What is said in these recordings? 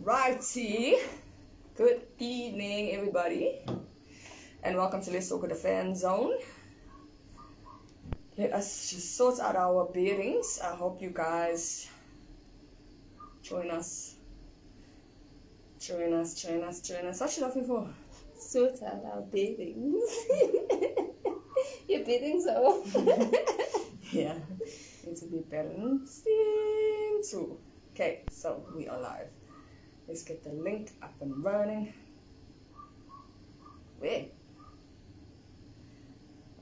Righty. Good evening, everybody, and welcome to Let's Talk with the Fan Zone. Let us just sort out our bearings. I hope you guys join us. Join us, join us, join us. What you laughing for? Sort out our bearings. Your bearings are so? Yeah, need to be balanced too. Okay, so we are live. Let's get the link up and running. Where?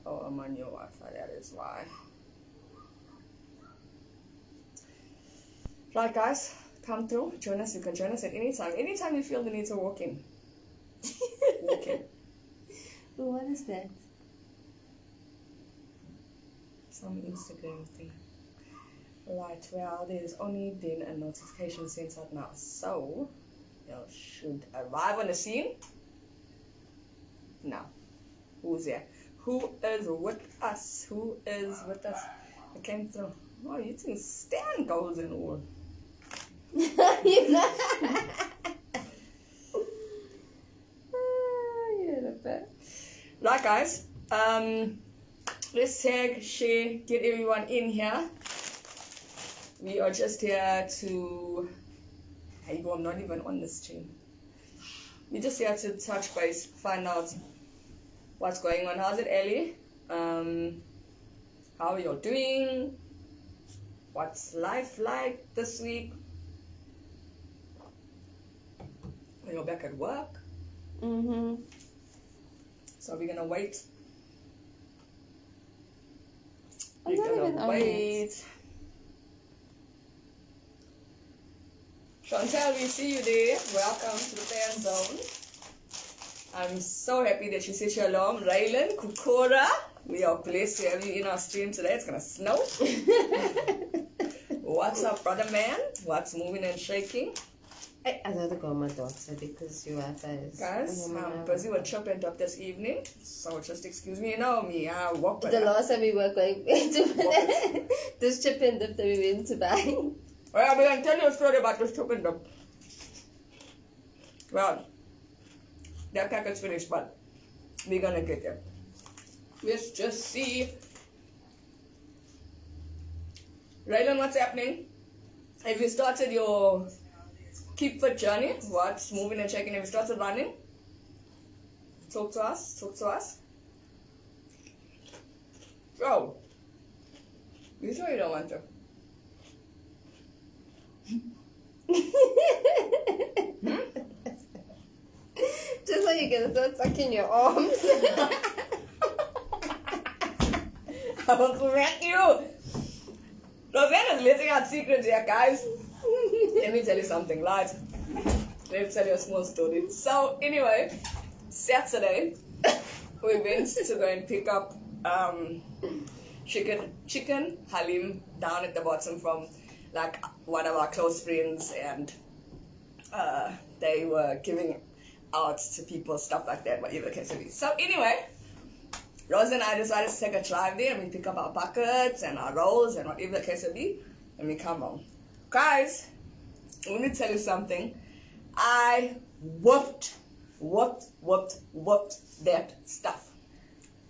Oh, I'm on your Wi-Fi. That is why. Right, guys, come through. Join us. You can join us at any time. Anytime you feel the need to walk in. walk in. what is that? Some Instagram thing. Right, well, there's only been a notification sent out now. So, you should arrive on the scene. Now, who's there? Who is with us? Who is with us? I came through. Oh, you think Stan goes in all. you know? Ah, You're the. Right, guys. Um, let's tag, share, get everyone in here. We are just here to. Hey, I'm not even on the stream. We're just here to touch base, find out what's going on. How's it, Ellie? Um, how are you doing? What's life like this week? You're back at work, Mm-hmm. so we're gonna wait. I'm We're not even gonna on wait. Chantel, we see you there. Welcome to the fan zone. I'm so happy that you your alarm. Raylan, Kukora, we are blessed to have you in our stream today. It's gonna snow. What's up, brother man? What's moving and shaking? I, I gotta go my daughter because you Wi-Fi is. Guys, on I'm mouth. busy with Chip and Up this evening, so just excuse me. You know me, I walk The last time we were going to this chip and dip that we went to buy. Well, we're gonna tell you a story about this Chip and Up. Well, that pack is finished, but we're gonna get there. Let's just see. Raylan, what's happening? Have you started your keep the journey? What's moving and checking? if it starts running? Talk to us. Talk to us. Oh. You sure you don't want to? Hmm? Just so you can start sucking your arms. I will correct you. Rosanna is letting out secrets here, guys. Let me tell you something, right? Let me tell you a small story. So, anyway, Saturday, we went to go and pick up um, chicken, chicken halim down at the bottom from like one of our close friends, and uh, they were giving out to people stuff like that, whatever the case may be. So, anyway, Rose and I decided to take a drive there and we pick up our buckets and our rolls and whatever the case may be, and we come home. Guys, let me tell you something. I whooped, whooped, whooped, whooped that stuff.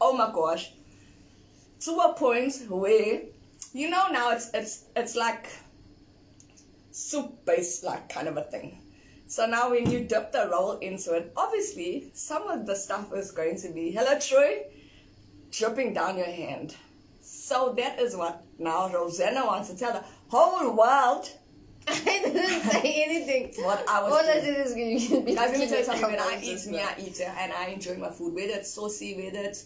Oh my gosh. To a point where, you know, now it's it's it's like soup based like kind of a thing. So now when you dip the roll into it, obviously some of the stuff is going to be hello Troy dripping down your hand. So that is what now Rosanna wants to tell the whole world I didn't say anything. what I was All I did is you Guys, let me tell you something. When I eat, me, I eat, yeah, and I enjoy my food. Whether it's saucy, whether it's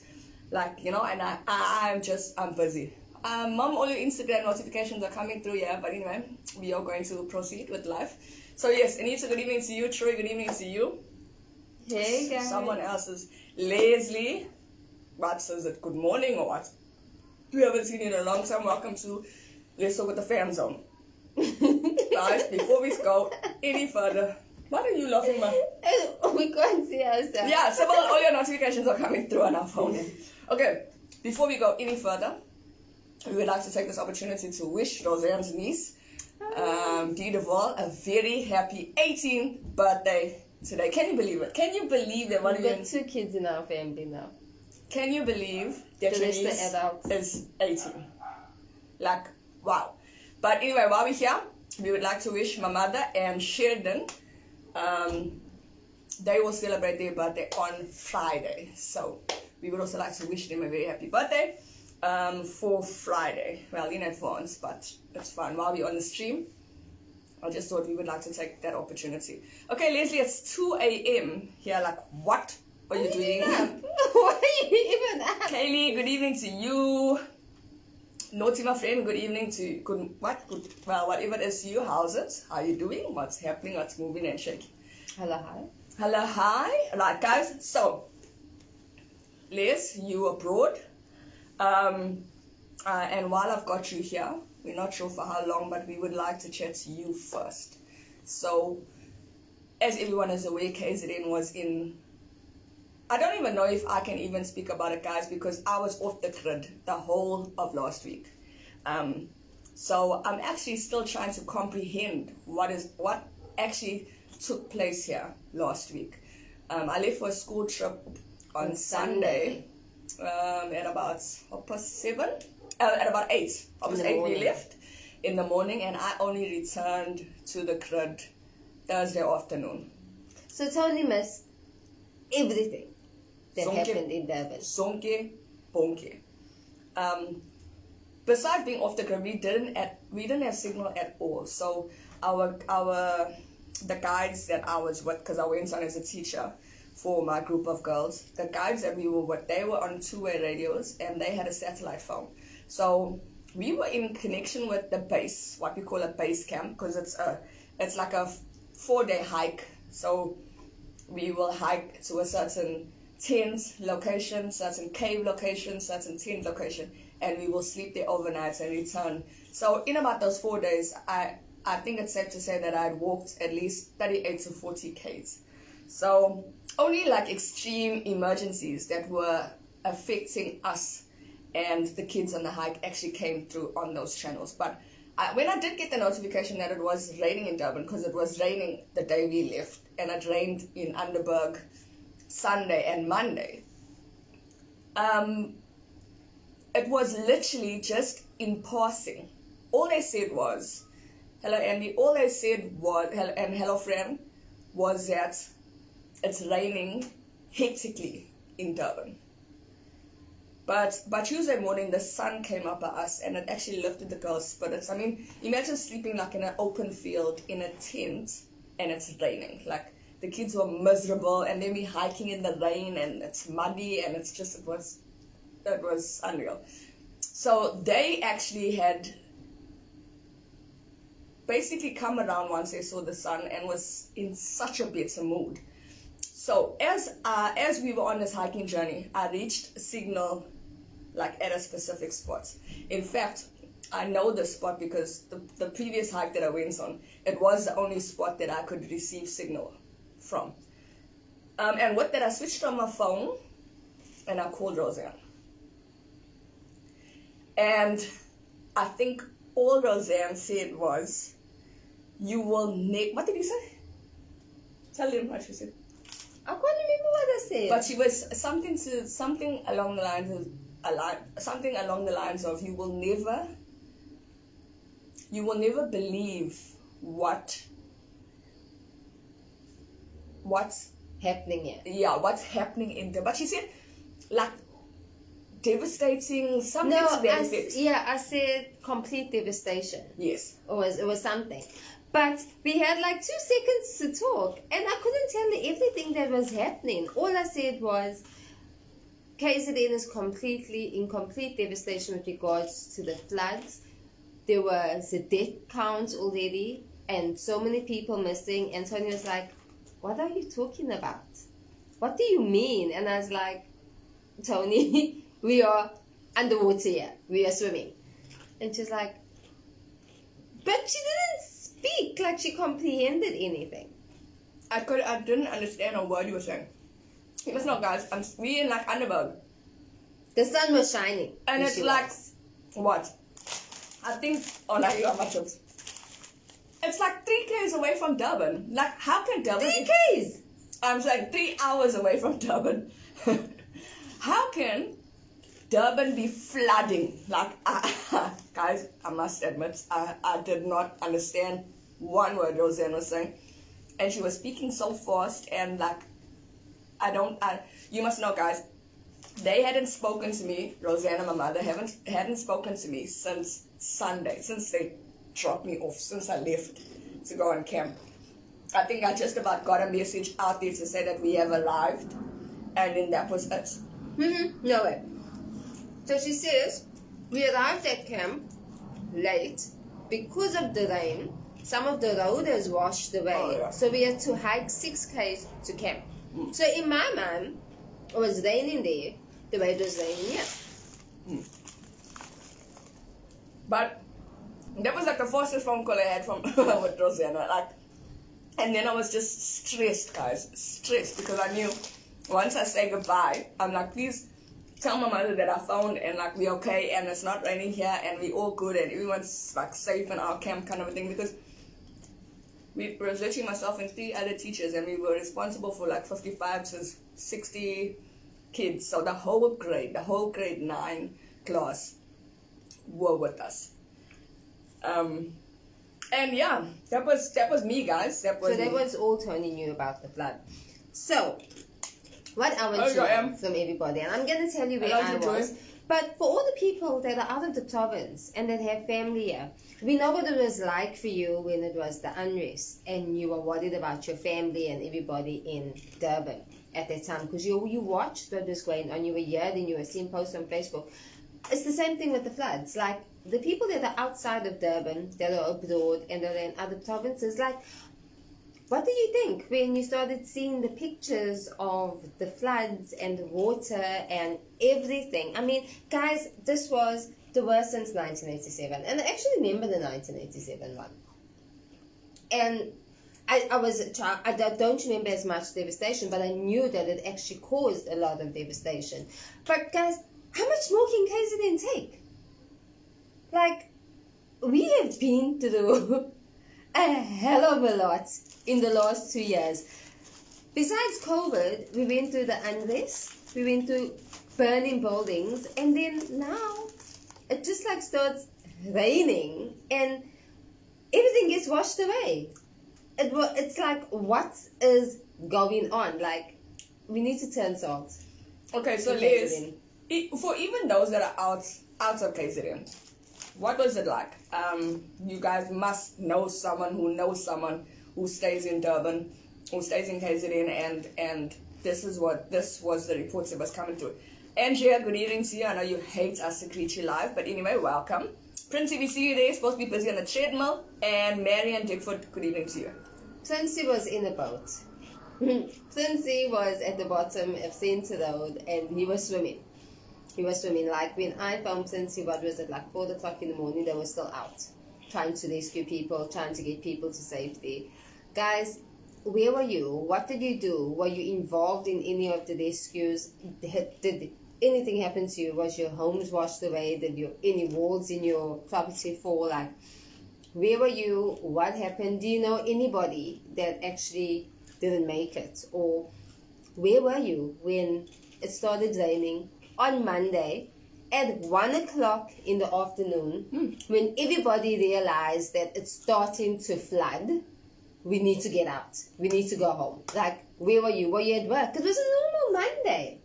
like you know, and I, I I'm just I'm busy. Um, mom, all your Instagram notifications are coming through, yeah. But anyway, we are going to proceed with life. So yes, Anita, good evening to you. Troy, good evening to you. Hey guys. Someone else's Leslie. What says it? Good morning or what? We haven't seen you in a long time. Welcome to Let's Talk with the Fan Zone. Guys, before we go any further, what are you laughing about? we can't see ourselves. Yeah, so all, your notifications are coming through on our phone. Okay, before we go any further, we would like to take this opportunity to wish Roseanne's niece, um, Dee Duval, a very happy 18th birthday today. Can you believe it? Can you believe that one of We've got two kids in our family now. Can you believe that The your niece is 18? Like, wow. But anyway, while we're here, we would like to wish my mother and Sheridan, um, they will celebrate their birthday on Friday. So we would also like to wish them a very happy birthday um, for Friday. Well, in advance, but it's fine. While we're on the stream, I just thought we would like to take that opportunity. Okay, Leslie, it's 2 a.m. here. Like, what are you doing? Why are you even? Kaylee, good evening to you. Naughty, my friend, good evening to good what good well whatever it is to you. How's it? How are you doing? What's happening? What's moving and shaking? Hello, hi. Hello, hi. Right, guys. So, Liz, you abroad, um, uh, and while I've got you here, we're not sure for how long, but we would like to chat to you first. So, as everyone is aware, KZN was in. I don't even know if I can even speak about it, guys, because I was off the grid the whole of last week. Um, so I'm actually still trying to comprehend what is what actually took place here last week. Um, I left for a school trip on, On Sunday, um, at about half past seven, uh, at about eight. The eight we left in the morning, and I only returned to the grid Thursday afternoon. So Toni missed everything that Zonke. happened in Durban. Bonke. Um, besides being off the grid, we didn't at we didn't have signal at all. So our our the guides that I was with, because I went on as a teacher for my group of girls, the guides that we were with, they were on two-way radios and they had a satellite phone. So we were in connection with the base, what we call a base camp, because it's a it's like a four-day hike. So we will hike to a certain tent location, certain cave location, certain tent location, and we will sleep there overnight and return. So in about those four days, I I think it's safe to say that I had walked at least 38 to 40 k's. So only like extreme emergencies that were affecting us and the kids on the hike actually came through on those channels. But I, when I did get the notification that it was raining in Durban, because it was raining the day we left, and it rained in Underberg Sunday and Monday, um, it was literally just in passing. All they said was, "Hello, Andy." All they said was, and "Hello, friend," was that it's raining hectically in Durban. But by Tuesday morning, the sun came up at us and it actually lifted the girls' spirits. I mean, imagine sleeping like in an open field in a tent and it's raining. Like the kids were miserable and then we hiking in the rain and it's muddy and it's just, it was, it was unreal. So they actually had basically come around once they saw the sun and was in such a better mood. So as uh, as we were on this hiking journey, I reached signal like at a specific spot. In fact, I know the spot because the, the previous hike that I went on, it was the only spot that I could receive signal from. Um, and with that, I switched on my phone and I called Roseanne. And I think all Roseanne said was, "You will ne." What did you say? Tell them what she said. I can't remember what I said. But she was something to something along the lines of a line, something along the lines of you will never you will never believe what what's happening here. yeah what's happening in there. But she said like devastating something No, to I, effect. yeah, I said complete devastation. Yes. It was it was something. But we had like two seconds to talk, and I couldn't tell her everything that was happening. All I said was, KZN is completely in complete devastation with regards to the floods. There was a death count already, and so many people missing. And Toni was like, "What are you talking about? What do you mean?" And I was like, "Toni, we are underwater here. We are swimming." And she's like, but she didn't speak like she comprehended anything. I could I didn't understand a word you were saying. You must know guys, I'm we in like Underberg. The sun was shining. And it's like- was. what? I think, oh, now you got my chips. It's like three k's away from Durban. Like, how can Durban? Three Ks! I'm saying three hours away from Durban. how can Durban be flooding? Like, I, guys, I must admit, I, I did not understand one word Roseanne was saying. And she was speaking so fast and like, I don't, I, you must know, guys, they hadn't spoken to me, Roseanne and my mother haven't hadn't spoken to me since Sunday, since they dropped me off, since I left to go on camp. I think I just about got a message out there to say that we have arrived, and then that was it. Mm-hmm. No way. So she says, we arrived at camp late because of the rain. Some of the road has washed away, Oh, yeah. so we had to hike six k's to camp. So in my mind, it was raining there the way it was raining here. But that was like the fastest phone call I had from with Roseanne. Like, and then I was just stressed, guys, stressed because I knew once I say goodbye, I'm like, please tell my mother that I phoned and like we okay and it's not raining here and we all good and everyone's like safe in our camp kind of a thing because we were literally myself and three other teachers and we were responsible for like 55 to 60 kids. So the whole grade, the whole grade nine class were with us. Um, and yeah, that was that was me, guys. That was So that me. was all Toni knew about the flood. So, what I want Oh, to from everybody, and I'm going to tell you where I Joy. was. But for all the people that are out of the province and that have family here, we know what it was like for you when it was the unrest and you were worried about your family and everybody in Durban at that time because you you watched what was going on. You were here, then you were seeing posts on Facebook. It's the same thing with the floods. Like the people that are outside of Durban, that are abroad and that are in other provinces, like what do you think when you started seeing the pictures of the floods and the water and everything? I mean, guys, this was the worst since 1987. And I actually remember the 1987 one. And I, I was a child, I don't- remember as much devastation, but I knew that it actually caused a lot of devastation. But guys, how much more can KZN take? Like, we have been through a hell of a lot in the last two years. Besides COVID, we went through the unrest, we went through burning buildings, and then now it just like starts raining and everything gets washed away. It it's like what is going on? Like we need to turn salt. Okay, so Liz, for even those that are out out of KZN, what was it like? Um, you guys must know someone who knows someone who stays in Durban, who stays in KZN, and and this is what this was the reports that was coming through. Andrea, good evening to you. I know you hate us greet you live, but anyway, welcome. Prince, we see you there. Supposed to be busy on the treadmill. And Mary and Dickford, good evening to you. Princey was in a boat. Princey was at the bottom of Center Road and he was swimming. He was swimming. Like when I found Princey, what was it, like 4 o'clock in the morning, they were still out trying to rescue people, trying to get people to safety. Guys, where were you? What did you do? Were you involved in any of the rescues? Did, did anything happen to you? Was your homes washed away? Did your any walls in your property fall? Like, where were you? What happened? Do you know anybody that actually didn't make it? Or where were you when it started raining on Monday at one o'clock in the afternoon when everybody realized that it's starting to flood? We need to get out. We need to go home. Like, where were you? Were you at work? It was a normal Monday.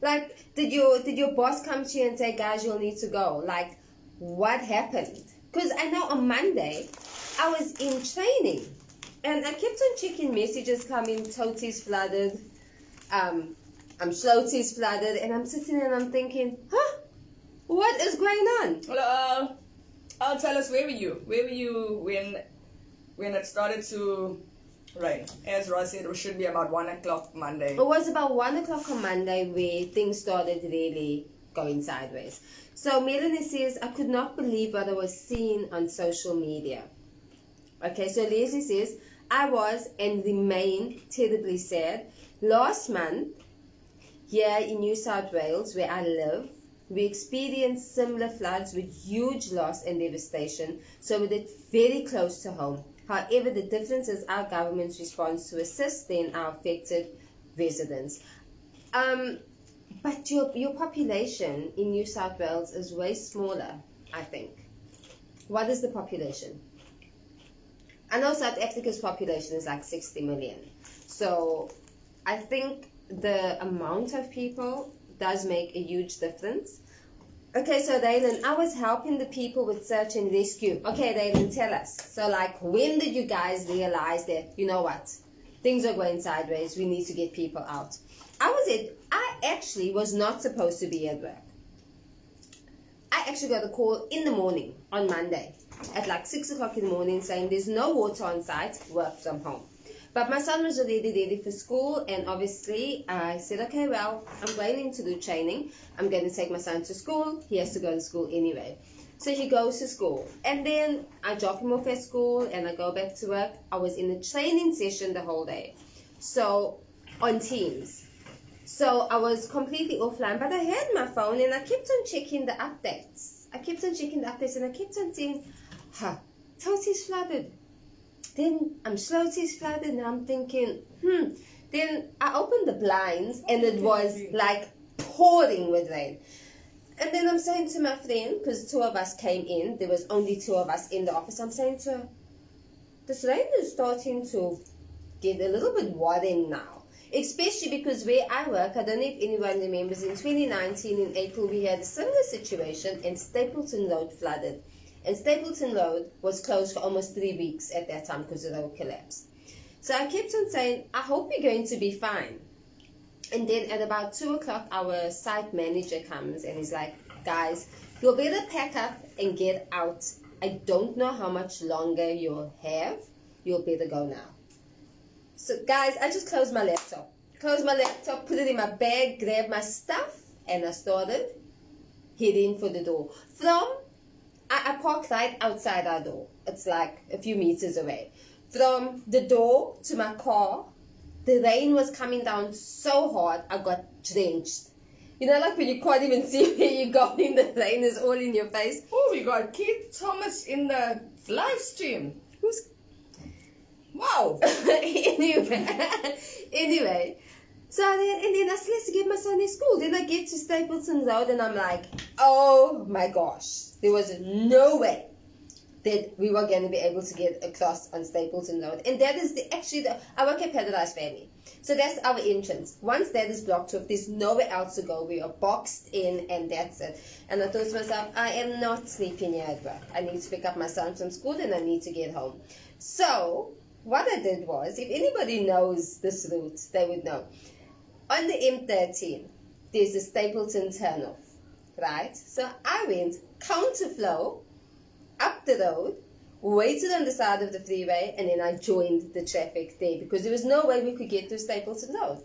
Like, did your did your boss come to you and say, guys, you'll need to go? Like, what happened? Because I know on Monday, I was in training, and I kept on checking messages coming. Toti's flooded, um, I'm Shloti's flooded, and I'm sitting and I'm thinking, huh, what is going on? Well, uh, I'll tell us where were you? Where were you when when it started to rain? As Ross said, it should be about one o'clock Monday. It was about one o'clock on Monday where things started really going sideways. So Melanie says, I could not believe what I was seeing on social media. Okay, so Leslie says, I was and remain terribly sad. Last month, here in New South Wales, where I live, We experienced similar floods with huge loss and devastation, so we did very close to home. However, the difference is our government's response to assist then our affected residents. Um, but your, your population in New South Wales is way smaller, I think. What is the population? I know South Africa's population is like 60 million. So I think the amount of people does make a huge difference. Okay, so Dalen, I was helping the people with search and rescue. Okay, Dalen, tell us. So, like, when did you guys realize that, you know what, things are going sideways, we need to get people out? I was at, I actually was not supposed to be at work. I actually got a call in the morning on Monday at like 6 o'clock in the morning saying there's no water on site, work from home. But my son was already ready for school, and obviously I said, okay, well, I'm going to do training. I'm going to take my son to school. He has to go to school anyway. So he goes to school, and then I drop him off at school, and I go back to work. I was in a training session the whole day, so on Teams. So I was completely offline, but I had my phone, and I kept on checking the updates. I kept on checking the updates, and I kept on seeing, "Ha, Toti's flooded." Then I'm Sloty's flooded and I'm thinking, hmm. Then I opened the blinds and it was like pouring with rain. And then I'm saying to my friend, because two of us came in, there was only two of us in the office, I'm saying to her, this rain is starting to get a little bit worrying now. Especially because where I work, I don't know if anyone remembers, in 2019 in April we had a similar situation and Stapleton Road flooded. And Stapleton Road was closed for almost three weeks at that time because the road collapsed. So I kept on saying, I hope you're going to be fine. And then at about 2 o'clock, our site manager comes and he's like, guys, you'll better pack up and get out. I don't know how much longer you'll have. You'll better go now. So guys, I just closed my laptop. Closed my laptop, put it in my bag, grabbed my stuff, and I started heading for the door. From I, I park right outside our door. It's like a few meters away. From the door to my car, the rain was coming down so hard, I got drenched. You know, like when you can't even see where you're going, the rain is all in your face. Oh, we got Keith Thomas in the live stream. Who's Wow. anyway, anyway, so then, and then I still to get my son in school. Then I get to Stapleton Road and I'm like, oh my gosh, there was no way that we were going to be able to get across on Stapleton Road. And that is the actually the I work at. So that's our entrance. Once that is blocked off, there's nowhere else to go. We are boxed in and that's it. And I thought to myself, I am not sleeping here at work. I need to pick up my son from school and I need to get home. So what I did was, if anybody knows this route, they would know. On the M13, there's a Stapleton turnoff, right? So I went counterflow up the road, waited on the side of the freeway, and then I joined the traffic there because there was no way we could get to Stapleton Road.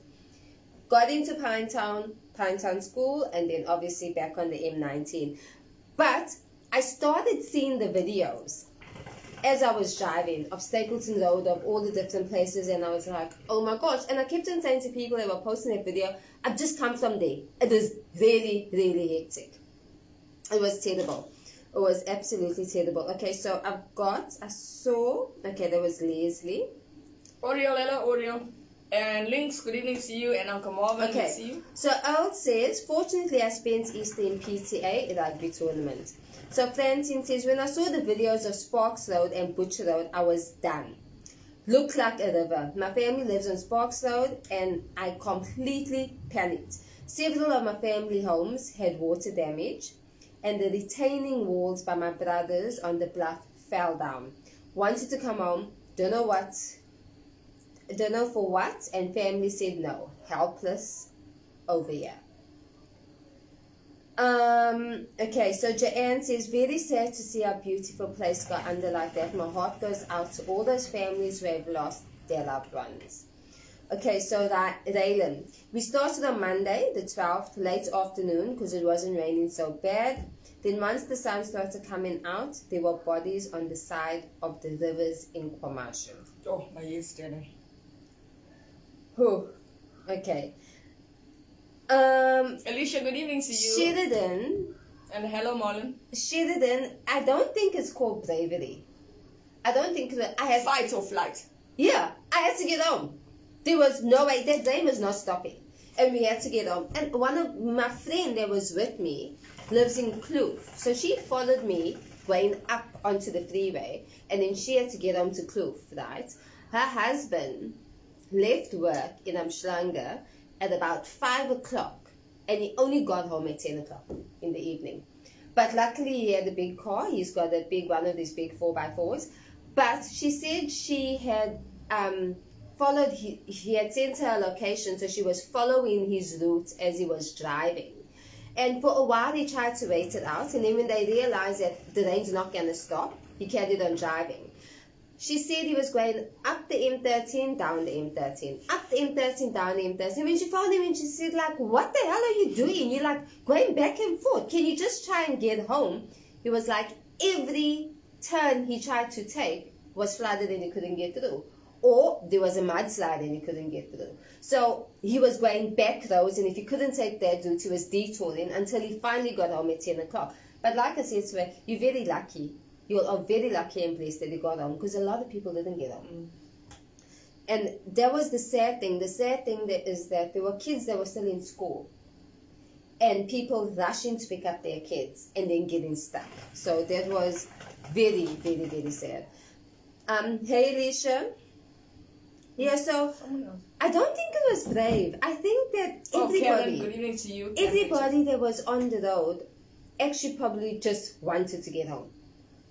Got into Pinetown, Pinetown School, and then obviously back on the M19. But I started seeing the videos as I was driving of Stapleton Road, of all the different places, and I was like, oh my gosh. And I kept on saying to people that were posting that video, I've just come from there. It was really, really hectic. It was terrible. It was absolutely terrible. Okay, so I've got, I saw, okay, there was Leslie. Oriel, hello, Oriel. And Links, good evening to you, and Uncle Marvin, Okay. see you. So Earl says, fortunately I spent Easter in PTA rugby tournament. So Francine says, when I saw the videos of Sparks Road and Butcher Road, I was done. Looked like a river. My family lives on Sparks Road and I completely panicked. Several of my family homes had water damage and the retaining walls by my brothers on the bluff fell down. Wanted to come home, don't know what, don't know for what, and family said no. Helpless over here. Um, okay, so Joanne says, very sad to see our beautiful place go under like that. My heart goes out to all those families who have lost their loved ones. Okay, so that Raylan. We started on Monday, the 12th, late afternoon, because it wasn't raining so bad. Then once the sun started coming out, there were bodies on the side of the rivers in Kwamashu. Oh, my ears standing. Whew. Okay. Um, Alicia, good evening to you. Sheridan, and hello, Marlon. Sheridan, I don't think it's called bravery. I don't think that I have. Fight or flight? Yeah, I had to get home. There was no way. That train was not stopping, and we had to get home. And one of my friend that was with me lives in Kloof, so she followed me going up onto the freeway, and then she had to get home to Kloof, right? Her husband left work in Umhlanga at about five o'clock, and he only got home at ten o'clock in the evening. But luckily, he had a big car. He's got a big one of these big four by fours. But she said she had um, followed. He, he had sent her a location, so she was following his route as he was driving. And for a while, he tried to wait it out, and then when they realized that the rain's not going to stop, he carried on driving. She said he was going up the M13, down the M13, up the M13, down the M13. When she found him and she said, like, what the hell are you doing? You're like going back and forth. Can you just try and get home? He was like, every turn he tried to take was flooded and he couldn't get through. Or there was a mudslide and he couldn't get through. So he was going back roads and if he couldn't take that route, he was detouring until he finally got home at 10 o'clock. But like I said to her, you're very lucky you are very lucky and blessed that you got home because a lot of people didn't get home. Mm. And that was the sad thing. The sad thing that is that there were kids that were still in school and people rushing to pick up their kids and then getting stuck. So that was very, very, very sad. Um, hey, Alicia. Yeah, so I don't think it was brave. I think that Oh, everybody, good evening to you. Karen. everybody that was on the road actually probably just wanted to get home.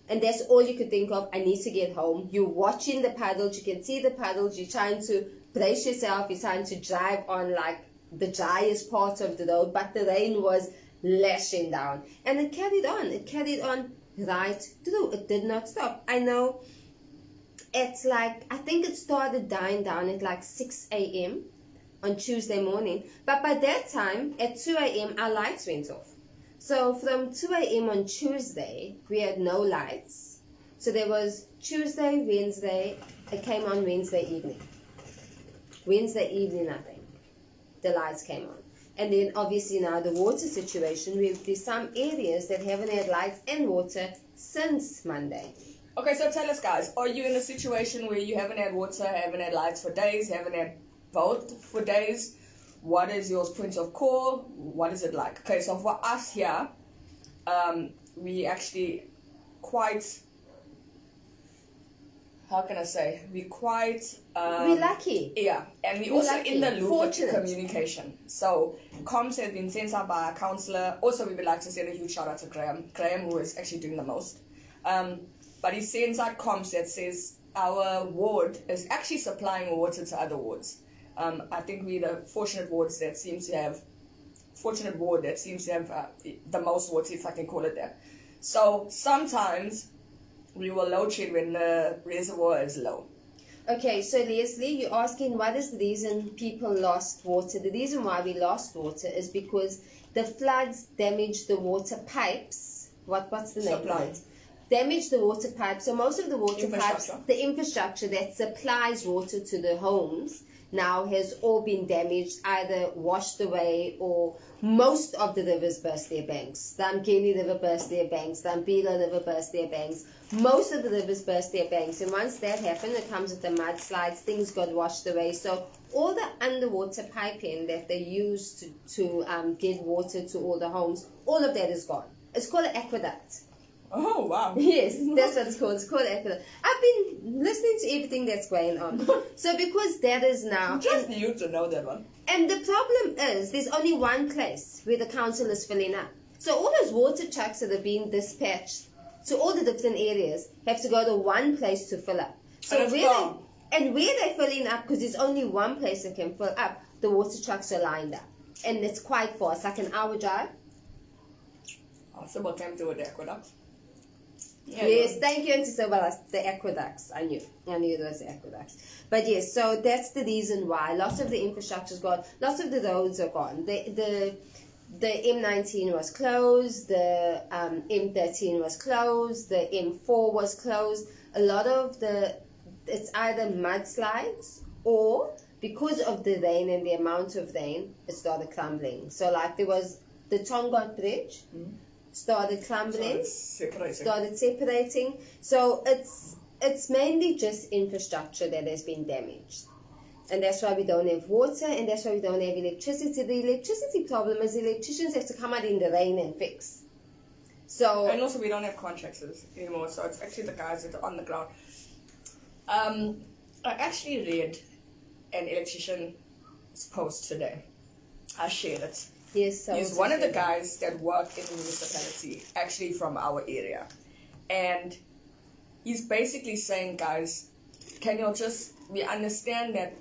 And that's all you could think of. I need to get home. You're watching the paddles. You can see the paddles. You're trying to brace yourself. You're trying to drive on like the driest part of the road. But the rain was lashing down. And it carried on. It carried on right through. It did not stop. I know it's like, I think it started dying down at like 6 a.m. on Tuesday morning. But by that time, at 2 a.m., our lights went off. So from 2 a.m. on Tuesday, we had no lights. So there was Tuesday, Wednesday, it came on Wednesday evening. Wednesday evening, I think, the lights came on. And then obviously now the water situation, we there's some areas that haven't had lights and water since Monday. Okay, so tell us, guys, are you in a situation where you haven't had water, haven't had lights for days, haven't had both for days? What is your point of call? What is it like? Okay, so for us here, um, we actually quite. How can I say? We quite. Um, We're lucky. Yeah, and we We're also lucky, in the loop with communication. So comms has been sent out by a counsellor. Also, we would like to send a huge shout out to Graham. Graham, who is actually doing the most. Um, but he sends out comms that says our ward is actually supplying water to other wards. Um, I think we're the fortunate wards that seem to have fortunate ward that seems to have uh, the most water, if I can call it that. So sometimes we will load shed when the reservoir is low. Okay, so Leslie, you're asking what is the reason people lost water? The reason why we lost water is because the floods damaged the water pipes. What what's the name? Supply. it? Damaged the water pipes. So most of the water pipes, the infrastructure that supplies water to the homes now has all been damaged, either washed away or most of the rivers burst their banks. The Umgeni River burst their banks, the Umbilo River burst their banks. Most of the rivers burst their banks, and once that happened, it comes with the mudslides, things got washed away. So all the underwater piping that they used to, to um, get water to all the homes, all of that is gone. It's called an aqueduct. Oh wow! Yes, that's what it's called. It's called aqueduct. I've been listening to everything that's going on. So because that is now, Just you to know that one. and the problem is, there's only one place where the council is filling up. So all those water trucks that are being dispatched to all the different areas have to go to one place to fill up. So And where they, and where they're filling up, because there's only one place that can fill up, the water trucks are lined up. And it's quite far. It's like an hour drive. So what time to the aqueduct? Yeah, yes, thank you, Auntie Sobala. The aqueducts. I knew. I knew it was the aqueducts. But yes, so that's the reason why. Lots of the infrastructure's gone. Lots of the roads are gone. The the the M19 was closed. The um, M13 was closed. The M4 was closed. A lot of the it's either mudslides or because of the rain and the amount of rain, it started crumbling. So like there was the Tongaat Bridge started crumbling, it's separating. started separating. So it's it's mainly just infrastructure that has been damaged. And that's why we don't have water and that's why we don't have electricity. The electricity problem is electricians have to come out in the rain and fix. So And also, we don't have contractors anymore, so it's actually the guys that are on the ground. Um, I actually read an electrician's post today. I shared it. Yes, so He's one of the guys that work in the municipality, actually from our area. And he's basically saying, guys, can you just, we understand that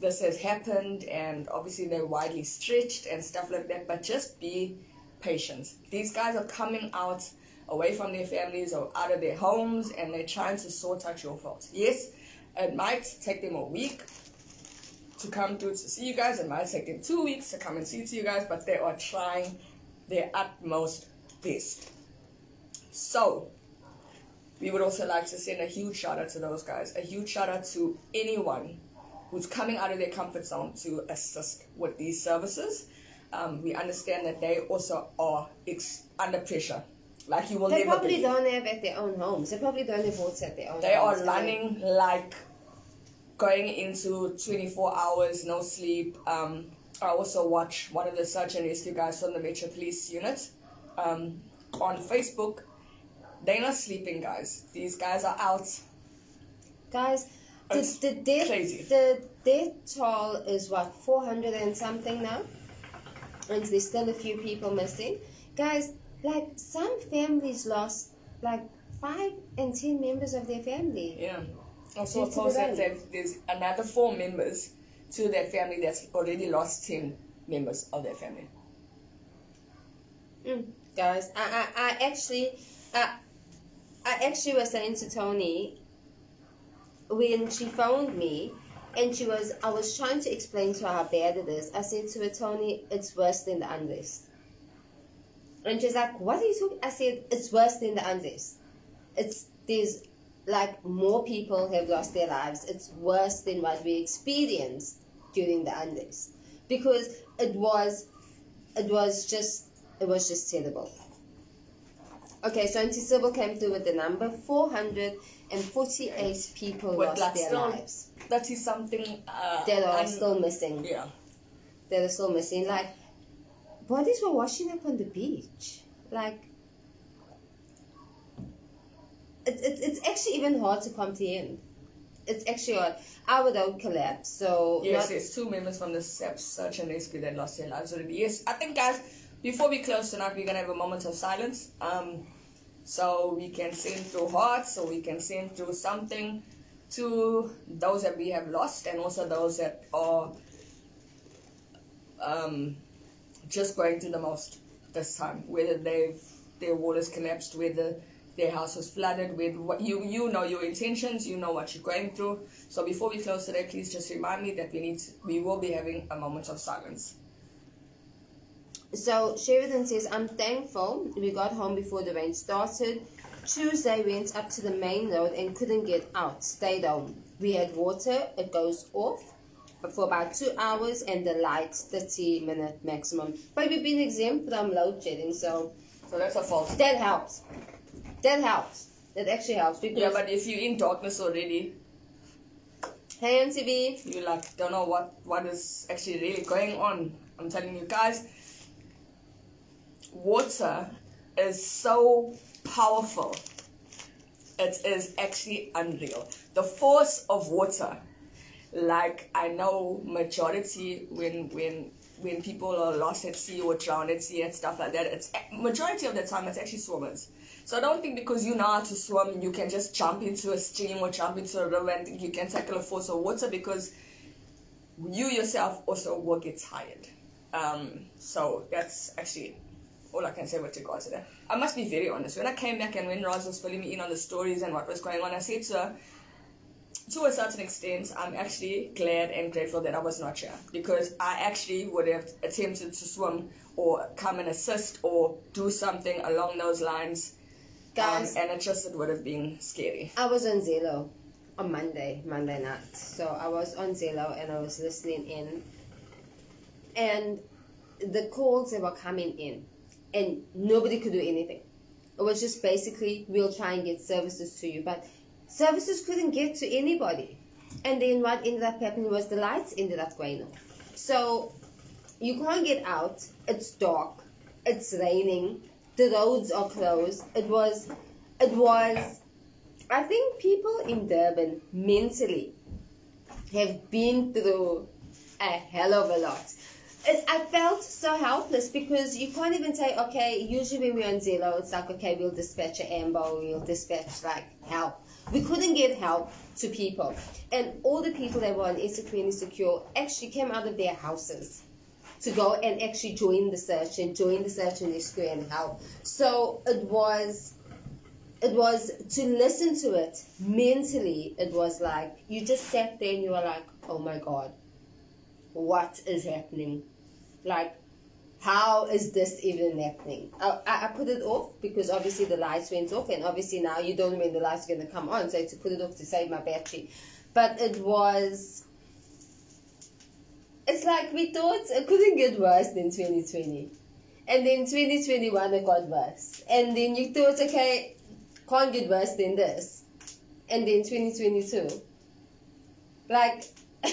this has happened and obviously they're widely stretched and stuff like that, but just be patient. These guys are coming out away from their families or out of their homes and they're trying to sort out your faults. Yes, it might take them a week to come through to see you guys. It might take them two weeks to come and see to you guys, but they are trying their utmost best. So, we would also like to send a huge shout out to those guys, a huge shout out to anyone who's coming out of their comfort zone to assist with these services. Um, we understand that they also are ex- under pressure, like you will They never probably believe. don't have at their own homes. They probably don't have water at their own They are running like going into 24 hours, no sleep. Um, I also watch one of the search and rescue guys from the Metro Police Unit um, on Facebook. They're not sleeping, guys. These guys are out. Guys, the, the death crazy. the death toll is what four hundred and something now, and there's still a few people missing. Guys, like some families lost like five and ten members of their family. Yeah. Also, to the that there's- there's another four members to that family that's already lost 10 members of their family. Mm, guys, I, I, I actually, I, I actually was saying to Toni when she phoned me, and she was, I was trying to explain to her how bad it is. I said to her, Toni, it's worse than the unrest. And she's like, what are you talking? I said, it's worse than the unrest. It's there's like more people have lost their lives. It's worse than what we experienced during the unrest because it was, it was just, it was just terrible. Okay, so Auntie Sybil came through with the number 448 people But lost their still, lives. that is something. Uh, That are un- still missing. Yeah. That are still missing. Like, bodies were washing up on the beach. Like, it, it, it's actually even hard to comprehend. It's actually hard. Our road collapsed, so Yes, there's two members from the SEP search and rescue that lost their lives already. Yes, I think, guys, before we close tonight, we're gonna have a moment of silence. Um, so we can send through hearts, so we can send through something to those that we have lost, and also those that are um, just going through the most this time. Whether they've their wall has collapsed, whether their house was flooded, with what you you know your intentions, you know what you're going through. So before we close today, please just remind me that we need we will be having a moment of silence. So Sheridan says, I'm thankful we got home before the rain started. Tuesday went up to the main road and couldn't get out. Stayed home. We had water, it goes off for about two hours and the lights 30 minute maximum. But we've been exempt from load shedding, so So that's a fault. that helps. That helps. That actually helps because Yeah, but if you're in darkness already, hey MTV, you like don't know what what is actually really going on. I'm telling you guys, water is so powerful. It is actually unreal. The force of water, like I know majority when when when people are lost at sea or drowned at sea and stuff like that, it's majority of the time it's actually swimmers. So I don't think because you know how to swim, you can just jump into a stream or jump into a river and you can tackle a force of water because you yourself also will get tired. Um, so that's actually all I can say with regards to that. I must be very honest. When I came back and when Roz was filling me in on the stories and what was going on, I said to her, to a certain extent, I'm actually glad and grateful that I was not here because I actually would have attempted to swim or come and assist or do something along those lines. Guys. Um, and it just it would have been scary. I was on Zello on Monday, Monday night. So I was on Zello and I was listening in, and the calls that were coming in, and nobody could do anything. It was just basically we'll try and get services to you, but services couldn't get to anybody. And then what ended up happening was the lights ended up going off. So you can't get out. It's dark. It's raining. The roads are closed. It was, it was. I think people in Durban mentally have been through a hell of a lot. It, I felt so helpless because you can't even say, okay, usually when we're on Zello, it's like, okay, we'll dispatch an amber, we'll dispatch like help. We couldn't get help to people. And all the people that were on Insecure and Insecure actually came out of their houses to go and actually join the search and join the search and rescue and help. So it was it was to listen to it mentally it was like you just sat there and you were like oh my god what is happening? Like how is this even happening? I, I put it off because obviously the lights went off and obviously now you don't know when the lights are going to come on so to put it off to save my battery. But it was it's like we thought it couldn't get worse than 2020 and then 2021 it got worse and then you thought okay can't get worse than this and then 2022 like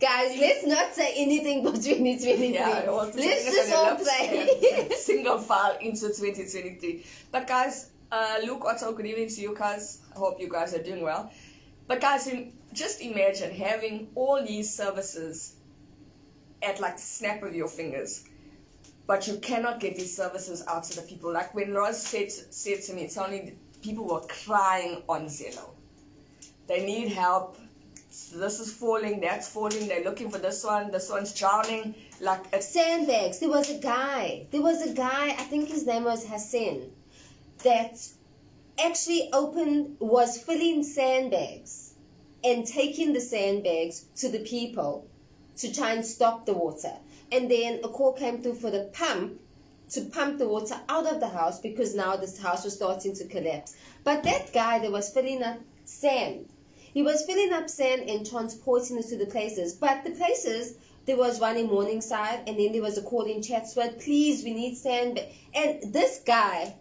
guys let's not say anything but 2023 Yeah, I want to let's just all play single file into 2023. But guys, uh, Luke, also good evening to you guys. I hope you guys are doing well. But guys, just imagine having all these services at like snap of your fingers. But you cannot get these services out to the people. Like when Roz said, said to me, it's only people were crying on Zello. They need help. This is falling, that's falling. They're looking for this one. This one's drowning. Like it's sandbags. There was a guy. There was a guy. I think his name was Hassan. That actually opened was filling sandbags and taking the sandbags to the people to try and stop the water. And then a call came through for the pump to pump the water out of the house because now this house was starting to collapse. But that guy that was filling up sand, he was filling up sand and transporting it to the places. But the places, there was one in Morningside and then there was a call in Chatsworth, please, we need sand. And this guy,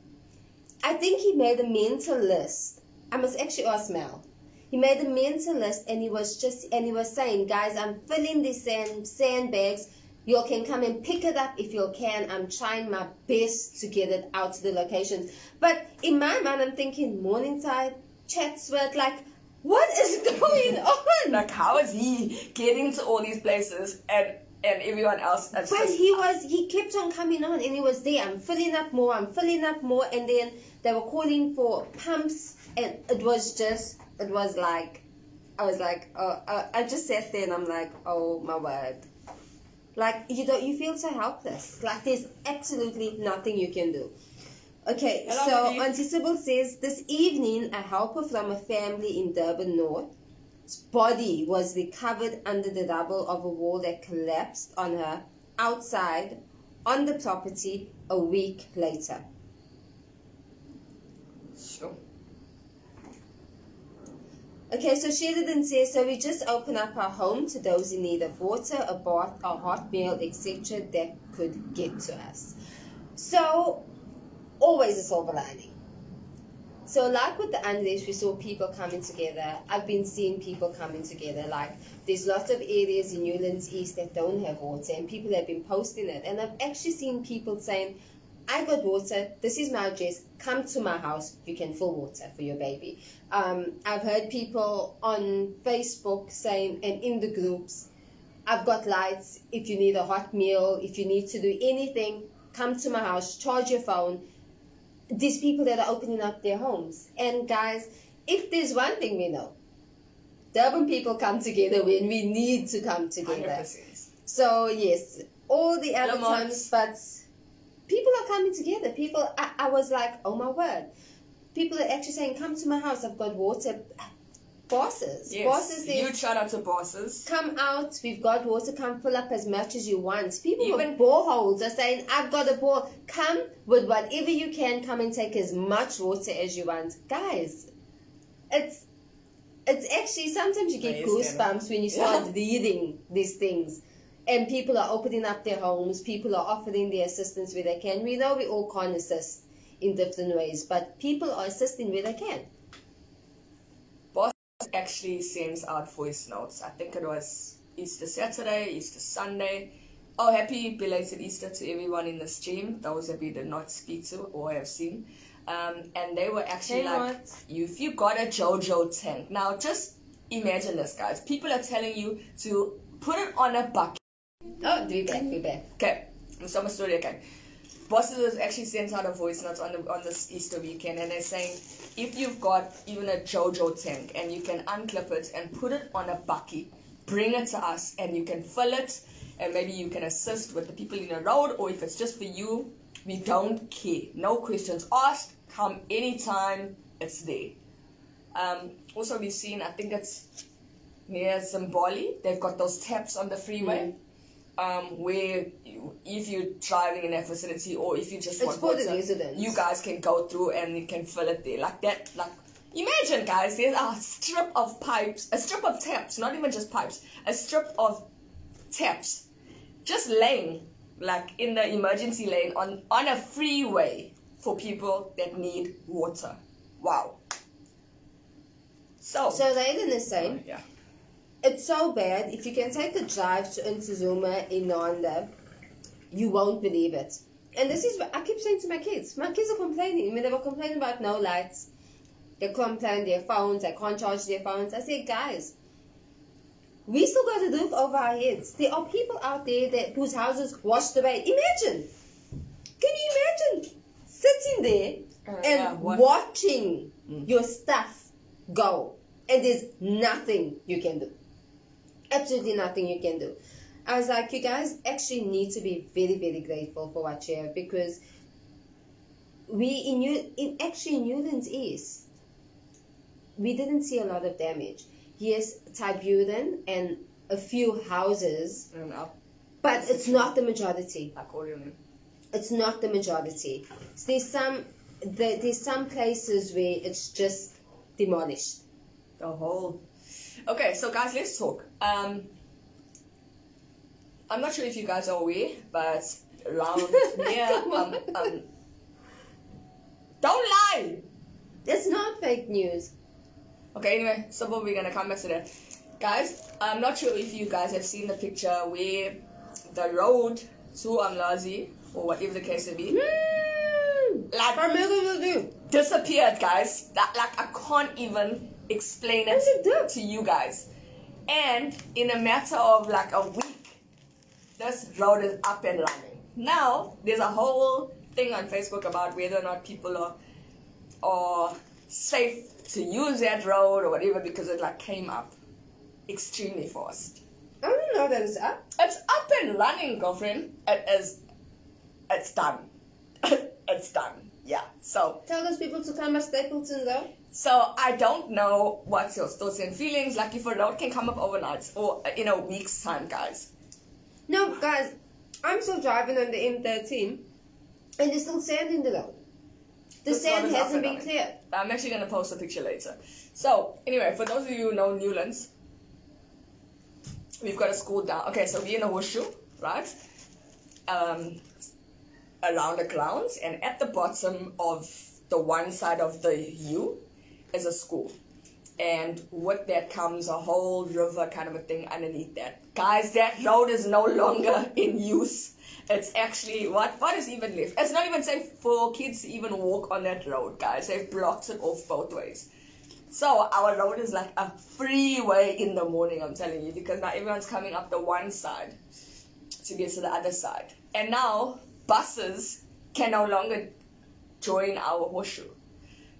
I think he made a mental list. I must actually ask Mel. He made a mental list and he was just and he was saying, guys, I'm filling these sand sandbags. You can come and pick it up if you can. I'm trying my best to get it out to the locations. But in my mind, I'm thinking Morningside, Chatsworth, like, what is going on? like how is he getting to all these places and and everyone else But just he was, he kept on coming on and he was there. I'm filling up more, I'm filling up more. And then they were calling for pumps and it was just, it was like, I was like, oh, I, I just sat there and I'm like, oh my word. Like, you don't, you feel so helpless. Like, there's absolutely nothing you can do. Okay, Hello, so Vicky. Auntie Sybil says, this evening a helper from a family in Durban North body was recovered under the rubble of a wall that collapsed on her outside on the property a week later. sure. Okay, so Sheridan says, so we just open up our home to those in need of water, a bath, a hot meal, etc. that could get to us. So, always a silver lining. So, like with the unrest, we saw people coming together. I've been seeing people coming together. Like, there's lots of areas in Newlands East that don't have water, and people have been posting it. And I've actually seen people saying, I got water. This is my address. Come to my house. You can fill water for your baby. Um, I've heard people on Facebook saying, and in the groups, I've got lights. If you need a hot meal, if you need to do anything, come to my house. Charge your phone. These people that are opening up their homes. And guys, if there's one thing we know, Durban people come together when we need to come together. 100%. So yes, all the other Lamont. times, but people are coming together. People, I, I was like, oh my word. People are actually saying, come to my house. I've got water. Bosses, Yes. bosses. Huge shout out to bosses. come out. We've got water. Come fill up as much as you want. People Even- with boreholes are saying, I've got a bore. Come with whatever you can. Come and take as much water as you want, guys. It's it's actually sometimes you get goosebumps when you start reading these things. And people are opening up their homes, people are offering their assistance where they can. We know we all can't assist in different ways, but people are assisting where they can. Boss actually sends out voice notes. I think it was Easter Saturday, Easter Sunday. Oh, happy belated Easter to everyone in the stream, those that we did not speak to or have seen. Um, and they were actually Hey, like, what? you, if you got a JoJo tank. Now, just imagine this, guys. People are telling you to put it on a bucket. Oh, do we back, we back. Okay, so my story again. Bosses actually sent out a voice note on the on this Easter weekend, and they're saying if you've got even a JoJo tank and you can unclip it and put it on a bucky, bring it to us, and you can fill it, and maybe you can assist with the people in the road, or if it's just for you, we don't care. No questions asked. Come anytime. It's there. Um, also, we've seen. I think it's near Zimbali. They've got those taps on the freeway um, where you, if you're driving in that vicinity or if you just It's want for the water, residents. you guys can go through and you can fill it there like that. Like imagine, guys, there's a strip of pipes, a strip of taps, not even just pipes, a strip of taps, just laying like in the emergency lane on on a freeway for people that need water. Wow. So, So Raiden is saying, yeah. It's so bad. If you can take a drive to Ntuzuma in Nanda, you won't believe it. And this is what I keep saying to my kids. My kids are complaining. I mean, they were complaining about no lights. They complain their phones. They can't charge their phones. I say, guys, we still got a roof over our heads. There are people out there that whose houses washed away. Imagine. Can you imagine sitting there Uh, and yeah, watching your stuff go, and there's nothing you can do. Absolutely nothing you can do. I was like, you guys actually need to be very, very grateful for what you have because we in New, in actually Newlands East, we didn't see a lot of damage. Yes, Tiburon and a few houses, And up, but it's not the majority like Orion. it's not the majority. So there's some the, there's some places where it's just demolished. The whole. Okay, so guys, let's talk. Um, I'm not sure if you guys are aware, but around here, Come um, um, don't lie. It's not fake news. Okay, anyway, so but we're gonna come back to that. Guys, I'm not sure if you guys have seen the picture where the road to Umlazi, or whatever the case may be, like What am I gonna do? disappeared, guys. That like I can't even explain it it to you guys. And in a matter of like a week, this road is up and running. Now there's a whole thing on Facebook about whether or not people are are safe to use that road or whatever because it like came up extremely fast. I don't know that it's up. It's up and running, girlfriend. It is. It's done. it's done. Yeah. So Tell those people to come at Stapleton though. So I don't know what's your thoughts and feelings. Like if a road can come up overnight or in a week's time, guys. No, guys, I'm still driving on the M13 and there's still sand in the road. The This sand hasn't been cleared. I'm actually gonna post a picture later. So anyway, for those of you who know Newlands, we've got a school down. Okay, so we're in a horseshoe, right? Um, around the grounds, and at the bottom of the one side of the U is a school. And with that comes a whole river kind of a thing underneath that. Guys, that road is no longer in use. It's actually what what is even left? It's not even safe for kids to even walk on that road, guys. They've blocked it off both ways. So our road is like a freeway in the morning, I'm telling you, because now everyone's coming up the one side to get to the other side. And now buses can no longer join our horseshoe.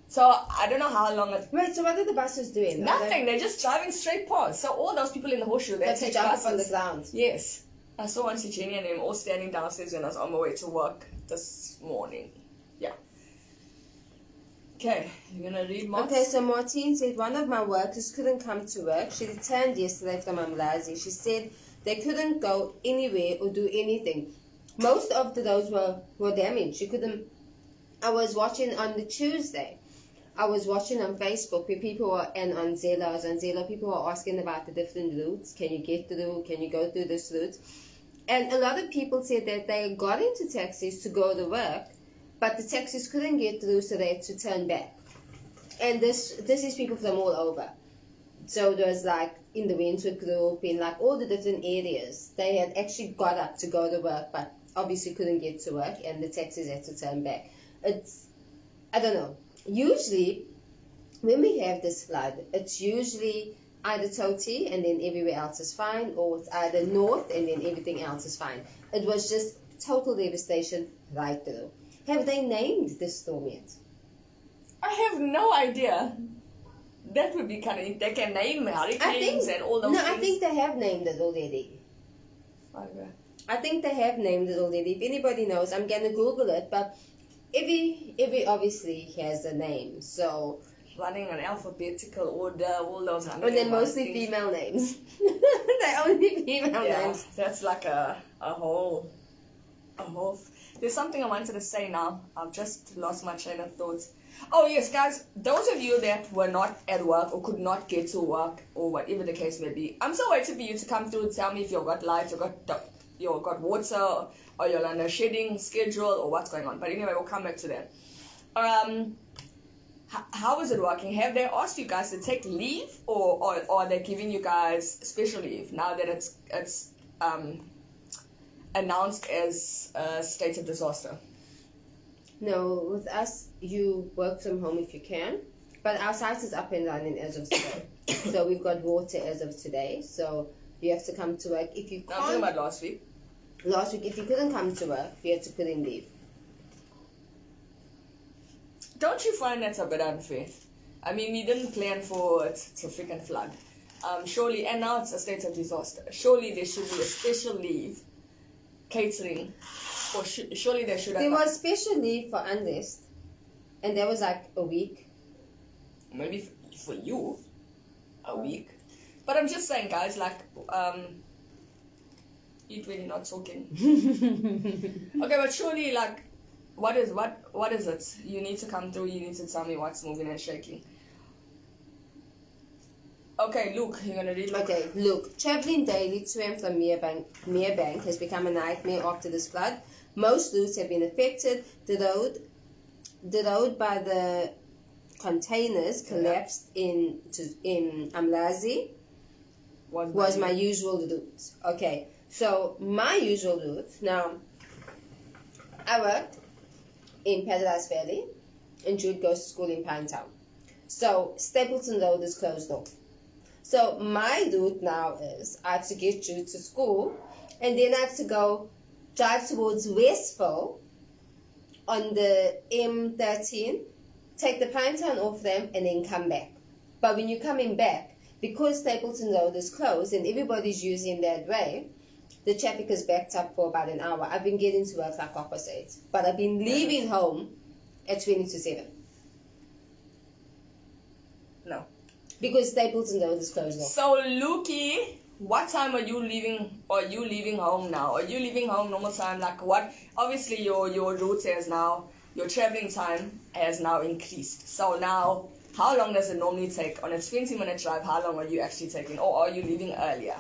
So I don't know how long it Wait, so what are the buses doing? Nothing. They're just driving straight past. So all those people in the horseshoe, they They, they take jump up on the buses. ground. Yes. I saw Auntie Jenny and them all standing downstairs when I was on my way to work this morning. Yeah. Okay, you're gonna read more? Okay, so Martine said one of my workers couldn't come to work. She returned yesterday from Umlazi. She said they couldn't go anywhere or do anything. Most of the roads were, were damaged. She couldn't. I was watching on the Tuesday. I was watching on Facebook where people were, and on Zello, I was on Zello, people were asking about the different routes. Can you get through? Can you go through this route? And a lot of people said that they got into taxis to go to work, but the taxis couldn't get through, so they had to turn back. And this this is people from all over. So there was like in the Wentworth group, in like all the different areas, they had actually got up to go to work, but obviously couldn't get to work, and the taxis had to turn back. It's I don't know. Usually, when we have this flood, it's usually either Toti and then everywhere else is fine, or it's either north and then everything else is fine. It was just total devastation right through. Have they named this storm yet? I have no idea. That would be kind of. They can name hurricanes and all those no, things. I think they have named it already. Okay. I think they have named it already. If anybody knows, I'm gonna Google it. But every every obviously has a name. So Running an alphabetical order, all those. and they're mostly things. female names. they're only female Yeah, names. that's like a a whole, a whole. There's something I wanted to say now. I've just lost my train of thoughts. Oh yes, guys, those of you that were not at work or could not get to work or whatever the case may be, I'm so waiting for you to come through and tell me if you've got lights, you've got you've got water, or you're on a shedding schedule or what's going on. But anyway, we'll come back to that. Um, h- how is it working? Have they asked you guys to take leave, or or, or are they giving you guys special leave now that it's it's um, announced as a state of disaster? No, with us, you work from home if you can. But our site is up and running as of today. so we've got water as of today. So you have to come to work. If you No, I'm talking can't, about last week. last week, if you couldn't come to work, you had to put in leave. Don't you find that's a bit unfair? I mean, we didn't plan for it to freaking flood. Um, surely, and now it's a state of disaster. Surely there should be a special leave catering, or sh- surely there should have. There was special leave for unrest, and that was like a week. maybe f- for you a week but i'm just saying guys like um you're really not talking okay but surely like what is what what is it you need to come through you need to tell me what's moving and shaking okay luke you're gonna read Luke? Okay, look, traveling daily to and from Merebank, Merebank has become a nightmare after this flood. Most routes have been affected. The road, the road by the containers collapsed in to, in Umlazi was my usual route. Okay, so my usual route now. I work in Paradise Valley, and Jude goes to school in Pinetown. So Stapleton Road is closed off. So my route now is I have to get Jude to school, and then I have to go drive towards Westville on the M13, take the Pinetown off them, and then come back. But when you're coming back, because Stapleton Road is closed and everybody's using that way, the traffic is backed up for about an hour. I've been getting to work like opposite, but I've been leaving home at 20 to 7 no. Because Stapleton Road is closed off. so lukey what time are you leaving are you leaving home now? Are you leaving home normal time? Like what obviously your your route has now your traveling time has now increased. So now how long does it normally take? On a 20 minute drive how long are you actually taking? Or are you leaving earlier?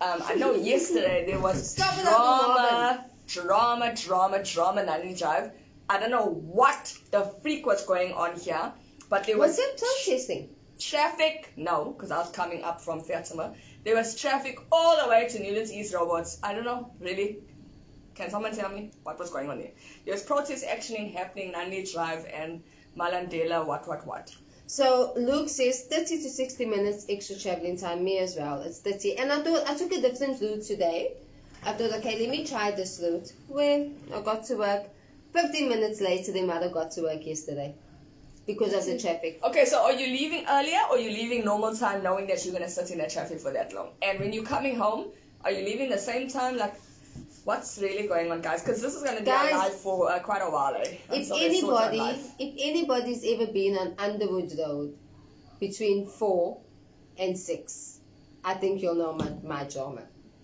Um, i know yesterday there was Stop drama drama drama drama 90 drive. I don't know what the freak was going on here but there was Was it protesting? traffic. No because i was coming up from fatima. There was traffic all the way to newlands east robots i don't know really. Can someone tell me what was going on there? There was protest action happening nandi drive and malandela what what what So Luke says 30 to 60 minutes extra traveling time. Me as well. It's 30. And I thought I took a different route today. I thought, okay, let me try this route. Well, I got to work 15 minutes later than mother got to work yesterday because of the traffic. okay so are you leaving earlier or you leaving normal time knowing that you're going to sit in the traffic for that long and when you're coming home are you leaving the same time like what's really going on guys because this is going to be Guys, alive for uh, quite a while eh? If Until they sort out anybody, if anybody's ever been on Underwood Road between 4 and 6, I think you'll know my, my drama.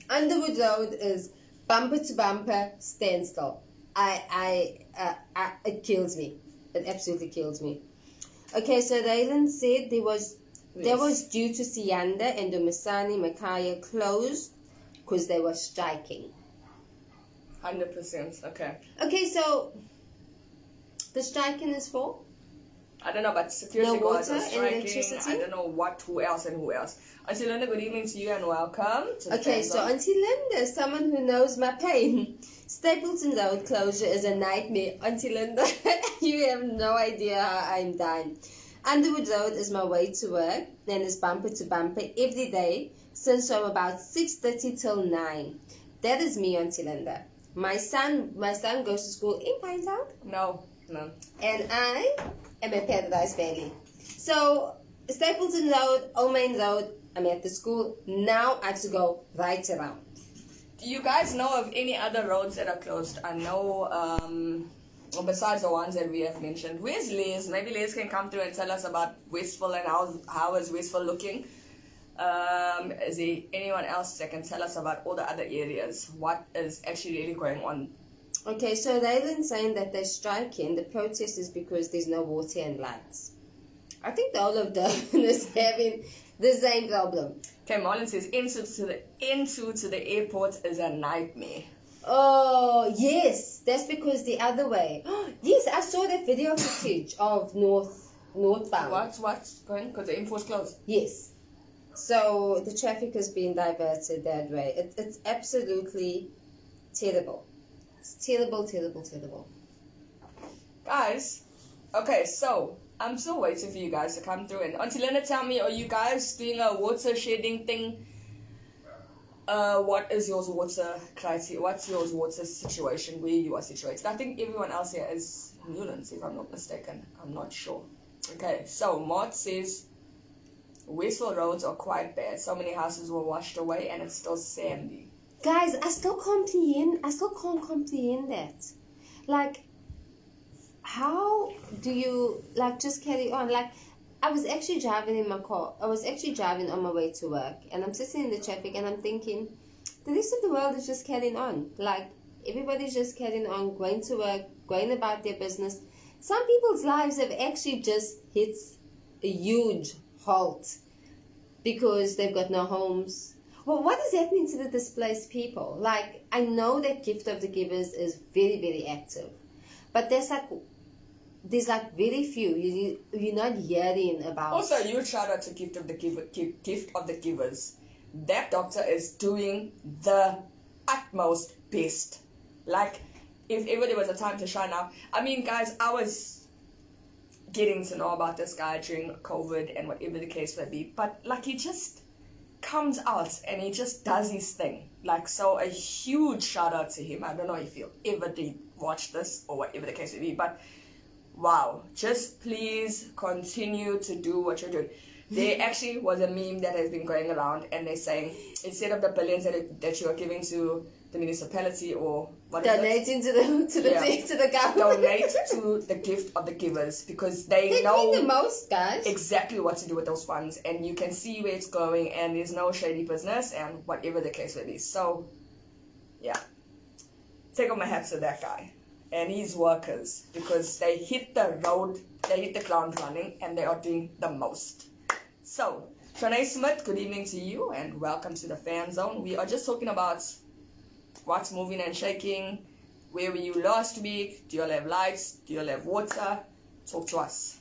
Underwood Road is bumper to bumper standstill. I, I, uh, I, it kills me. It absolutely kills me. Okay, so Raylan said there was Yes. was due to Siyanda and Dumisani Makhaye closed because they were striking. Hundred percent. Okay. Okay, so the striking is for I don't know, but security No guards are striking. electricity? I don't know what, who else, and who else. Auntie Linda, good evening to you and welcome. To Okay, so. Auntie Linda, someone who knows my pain. Stapleton Road closure is a nightmare. Auntie Linda, you have no idea how I'm dying. Underwood Road is my way to work and it's bumper to bumper every day since from about 6.30 till 9. That is me, Auntie Linda. My son, my son goes to school in Pinetown no, no. and I am at Paradise Valley. So Stapleton Road, Old Main Road, I'm at the school. Now I have to go right around. Do you guys know of any other roads that are closed? I know, um, besides the ones that we have mentioned. Where's Liz? Maybe Liz can come through and tell us about Westfall and how, how is Westfall looking. Um, is there anyone else that can tell us about all the other areas? What is actually really going on? Okay, so Raylan's saying that they're striking. The protest is because there's no water and lights. I think the whole of Durban is having the same problem. Okay, Marlon says into to the into to the airport is a nightmare. Oh, yes, that's because the other way. yes, I saw that video footage of North northbound. What's what's going? Because the airport's closed. Yes. So the traffic has been diverted that way. It, it's absolutely terrible. It's terrible, terrible, terrible. Guys, okay, so I'm still waiting for you guys to come through. And Auntie tell me, are you guys doing a water shedding thing? Uh, what is your water criteria? What's your water situation where you are situated? I think everyone else here is Newlands, if I'm not mistaken. I'm not sure. Okay, so Mart says Westfield roads are quite bad. So many houses were washed away and it's still sandy. Guys, I still comprehend. I still can't comprehend that. Like, how do you like just carry on? Like, I was actually driving in my car. I was actually driving on my way to work, and I'm sitting in the traffic, and I'm thinking, the rest of the world is just carrying on. Like, everybody's just carrying on, going to work, going about their business. Some people's lives have actually just hit a huge halt because they've got no homes. Well, what does that mean to the displaced people? Like, I know that Gift of the Givers is very, very active, but there's like, there's like very few. You you're not hearing about. Also, huge shout out to Gift of the Giver, Gift of the Givers. That doctor is doing the utmost best. Like, if ever there was a time to shine now. I mean, guys, I was getting to know about this guy during COVID and whatever the case may be. But like, he just comes out and he just does his thing. Like, so a huge shout out to him. I don't know if you ever did watch this or whatever the case may be, but wow just please continue to do what you're doing there actually was a meme that has been going around and they're saying instead of the billions that, it, that you are giving to the municipality or what is it? donating to the to the Yeah. to the government. donate to the gift of the givers because they They're know the most, guys. exactly what to do with those funds and you can see where it's going and there's no shady business and whatever the case may be so yeah take off my hat to that guy and his workers because they hit the road they hit the ground running and they are doing the most so Shanae Smith good evening to you and welcome to the fan zone we are just talking about what's moving and shaking where were you last week do you all have lights do you all have water talk to us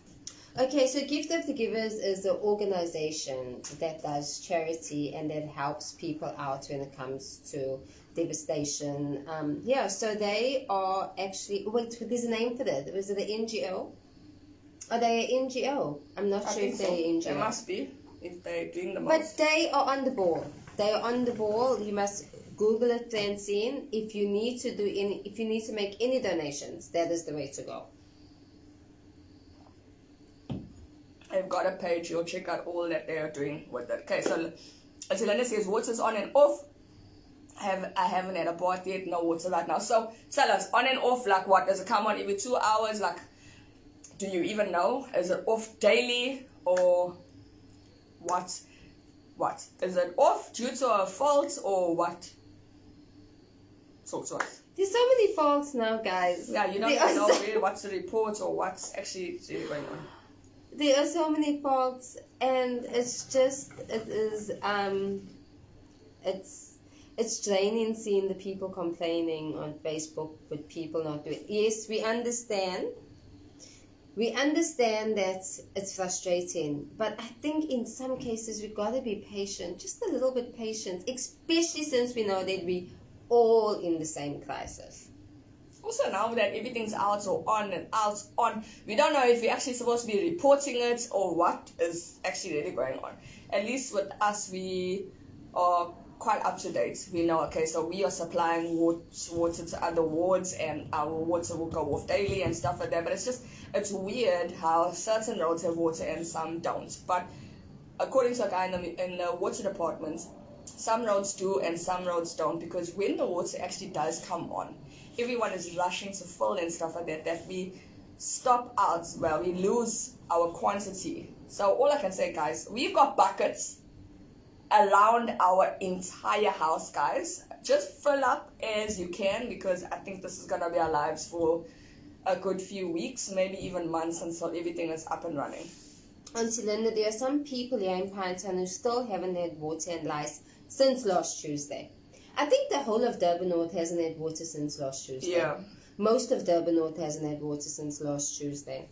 Okay, so Gift of the Givers is an organization that does charity and that helps people out when it comes to devastation. Um, yeah, so they are actually wait, there's a name for that. Was it the NGO? Are they an NGO? I'm not I sure if so. they're an They must be if they're doing the But they are on the ball. They are on the ball. You must Google it, Francine. If you need to do any, if you need to make any donations, that is the way to go. They've got a page. You'll check out all that they are doing with it. Okay, so Atilena says water's on and off. I have I haven't had a bath yet. No water right now. So tell us on and off. Like what does it come on every two hours? Like do you even know? Is it off daily or what? What is it off due to a fault or what? To. There's so many faults now, guys. Yeah, you don't know so- really what's the report or what's actually going on. there are so many faults, and it's just it is um, it's it's draining seeing the people complaining on Facebook with people not doing. Yes, we understand. We understand that it's frustrating, but I think in some cases we've got to be patient, just a little bit patient, especially since we know that we all in the same crisis. Also now that everything's out or on and out on, we don't know if we're actually supposed to be reporting it or what is actually really going on. At least with us, we are quite up to date. We know, okay, so we are supplying water to other wards and our water will go off daily and stuff like that. But it's just, it's weird how certain roads have water and some don't. But according to a guy in the, in the water department, some roads do and some roads don't because when the water actually does come on, everyone is rushing to fill and stuff like that, that we stop out where we lose our quantity. So all I can say, guys, we've got buckets around our entire house, guys. Just fill up as you can because I think this is gonna be our lives for a good few weeks, maybe even months until everything is up and running. Auntie Linda, there are some people here in Pinetown who still haven't had water and lice since last Tuesday. I think the whole of Durban North hasn't had water since last Tuesday. Yeah. Most of Durban North hasn't had water since last Tuesday.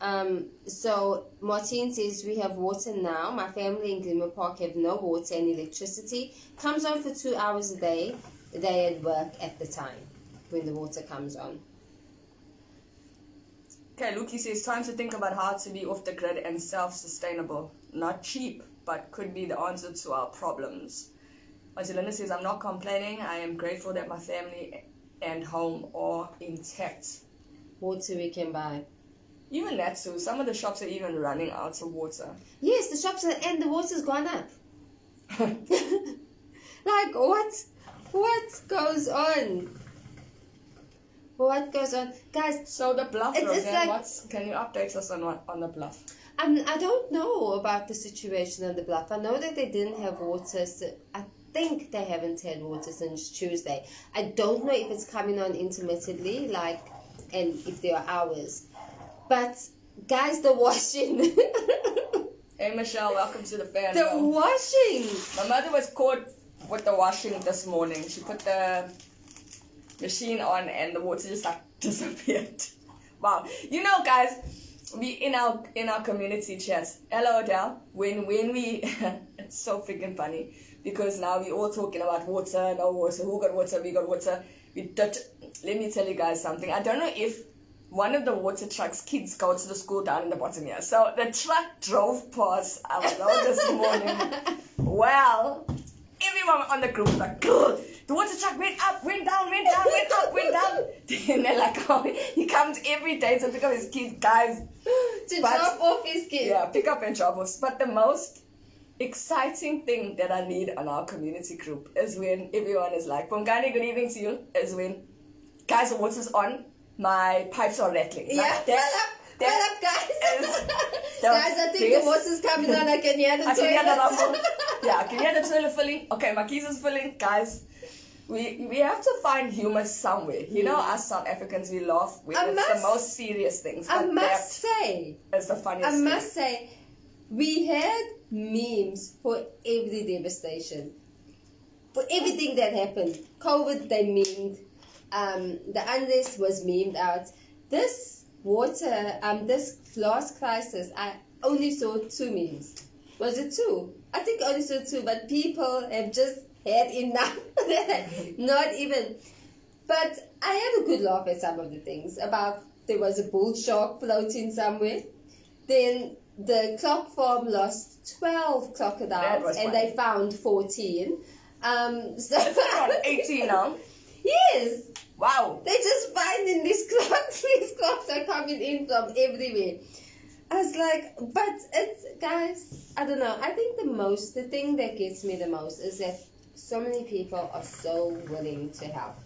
Um, so Martin says we have water now. My family in Glimmer Park have no water and electricity. Comes on for two hours a day. They at work at the time when the water comes on. Okay, Luki says time to think about how to be off the grid and self-sustainable. Not cheap, but could be the answer to our problems. Azelinda says, I'm not complaining. I am grateful that my family and home are intact. Water we can buy. Even that too. Some of the shops are even running out of water. Yes, the shops are, and the water's gone up. like what? What goes on? What goes on, guys? So the bluff, It's- it's like- what's, can you update us on what on the bluff? Um, I don't know about the situation on the bluff. I know that they didn't have water. So I think they haven't had water since Tuesday. I don't know if it's coming on intermittently, like, and if there are hours. But guys, the washing, Hey Michelle, welcome to the fan. the washing. My mother was caught with the washing this morning. She put the machine on and the water just like disappeared. Wow. You know guys, we in our in our community chat. Hello Adele. When when we it's so freaking funny because now we're all talking about water, no water, who got water, we got water. We touch let me tell you guys something. I don't know if one of the water truck's kids go to the school down in the bottom here. So the truck drove past our road this morning. Well, everyone on the group like, "Ugh, the water truck went up, went down, went down, went up, went down. and they're like, oh, he comes every day to pick up his kids, guys. to But- drop off his kid. Yeah, pick up and drop offs. But the most exciting thing that I need on our community group is when everyone is like, Pongani, good evening to you, is when, guys, the water's on, my pipes are rattling. Yeah, Like, well that- up, guys. is guys, I think the water's coming on. I can hear the I can hear the rumble. Yeah, I can hear the toilet filling. Okay, my keys is filling. Guys, we we have to find humor somewhere. You know, us South Africans, we laugh when I it's must- the most serious things. I must say, is the funniest I thing. must say, we had memes for every devastation, for everything that happened. COVID, they memed. Um, the unrest was memed out. This water, um, this last crisis, I only saw two memes. Was it two? I think I only saw two, but people have just had enough. Not even. But I had a good laugh at some of the things about there was a bull shark floating somewhere. Then the clock farm lost 12 crocodiles and they found 14. Um, so Is around 18 now? yes, Wow. they just finding these clocks. These clocks are coming in from everywhere. I was like, but it's guys. I don't know. I think the most, the thing that gets me the most is that so many people are so willing to help.